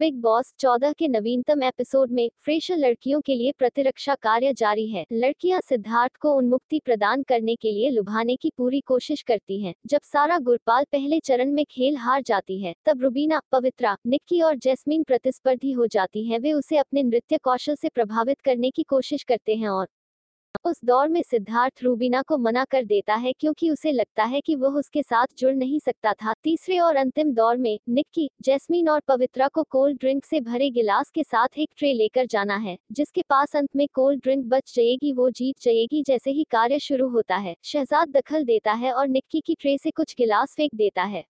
Big boss 14 के नवीनतम episode में फ्रेशर लड़कियों के लिए प्रतिरक्षा कार्य जारी है। लड़कियाँ सिद्धार्थ को उन्मुक्ति प्रदान करने के लिए लुभाने की पूरी कोशिश करती हैं। जब सारा गुरपाल पहले चरण में खेल हार जाती है, तब रुबीना, पवित्रा, निक्की और जैस्मीन प्रतिस्पर्धी हो जाती है। वे उसे अपने नृत्य कौशल से प्रभावित करने की कोशिश करते हैं और उस दौर में सिद्धार्थ रूबीना को मना कर देता है क्योंकि उसे लगता है कि वह उसके साथ जुड़ नहीं सकता था। तीसरे और अंतिम दौर में, निक्की, जैस्मीन और पवित्रा को कोल्ड ड्रिंक से भरे गिलास के साथ एक ट्रे लेकर जाना है, जिसके पास अंत में कोल्ड ड्रिंक बच जाएगी, वो जीत जाएगी जैसे ही कार्य शुरू होता है। शहजाद दखल देता है और निक्की की ट्रे से कुछ गिलास फेंक देता है।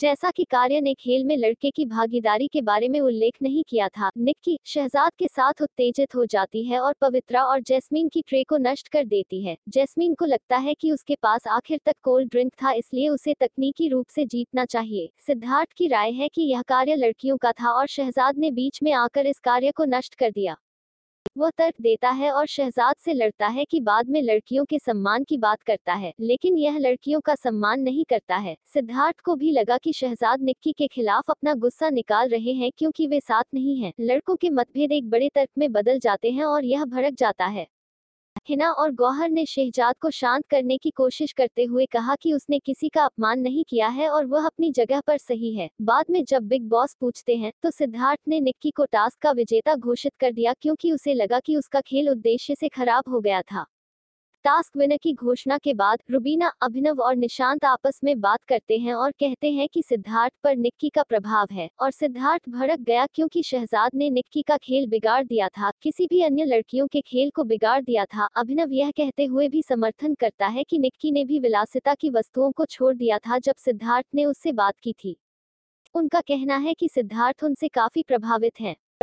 जैसा कि कार्य ने खेल में लड़के की भागीदारी के बारे में उल्लेख नहीं किया था। निक्की शहजाद के साथ उत्तेजित हो जाती है और पवित्रा और जैस्मीन की ट्रे को नष्ट कर देती है। जैस्मीन को लगता है कि उसके पास आखिर तक कोल्ड ड्रिंक था, इसलिए उसे तकनीकी रूप से जीतना चाहिए। सिद्धार्थ की राय है कि यह कार्य लड़कियों का था और शहजाद ने बीच में आकर इस कार्य को नष्ट कर दिया। वह तर्क देता है और शहजाद से लड़ता है कि बाद में लड़कियों के सम्मान की बात करता है, लेकिन यह लड़कियों का सम्मान नहीं करता है। सिद्धार्थ को भी लगा कि शहजाद निक्की के खिलाफ अपना गुस्सा निकाल रहे हैं क्योंकि वे साथ नहीं हैं। लड़कों के मतभेद एक बड़े तर्क में बदल जाते हैं और यह भड़क जाता है। हिना और गौहर ने शहजाद को शांत करने की कोशिश करते हुए कहा कि उसने किसी का अपमान नहीं किया है और वह अपनी जगह पर सही है। बाद में जब बिग बॉस पूछते हैं तो सिद्धार्थ ने निक्की को टास्क का विजेता घोषित कर दिया क्योंकि उसे लगा कि उसका खेल उद्देश्य से खराब हो गया था। टास्क विनर की घोषणा के बाद रुबीना, अभिनव और निशांत आपस में बात करते हैं और कहते हैं कि सिद्धार्थ पर निक्की का प्रभाव है और सिद्धार्थ भड़क गया क्योंकि शहजाद ने निक्की का खेल बिगाड़ दिया था। किसी भी अन्य लड़कियों के खेल को बिगाड़ दिया था। अभिनव यह कहते हुए भी समर्थन करता है कि निक्की ने भी विलासिता की वस्तुओं को छोड़ दिया था जब सिद्धार्थ ने उससे बात की थी। उनका कहना है कि सिद्धार्थ उनसे काफ़ी प्रभावित हैं।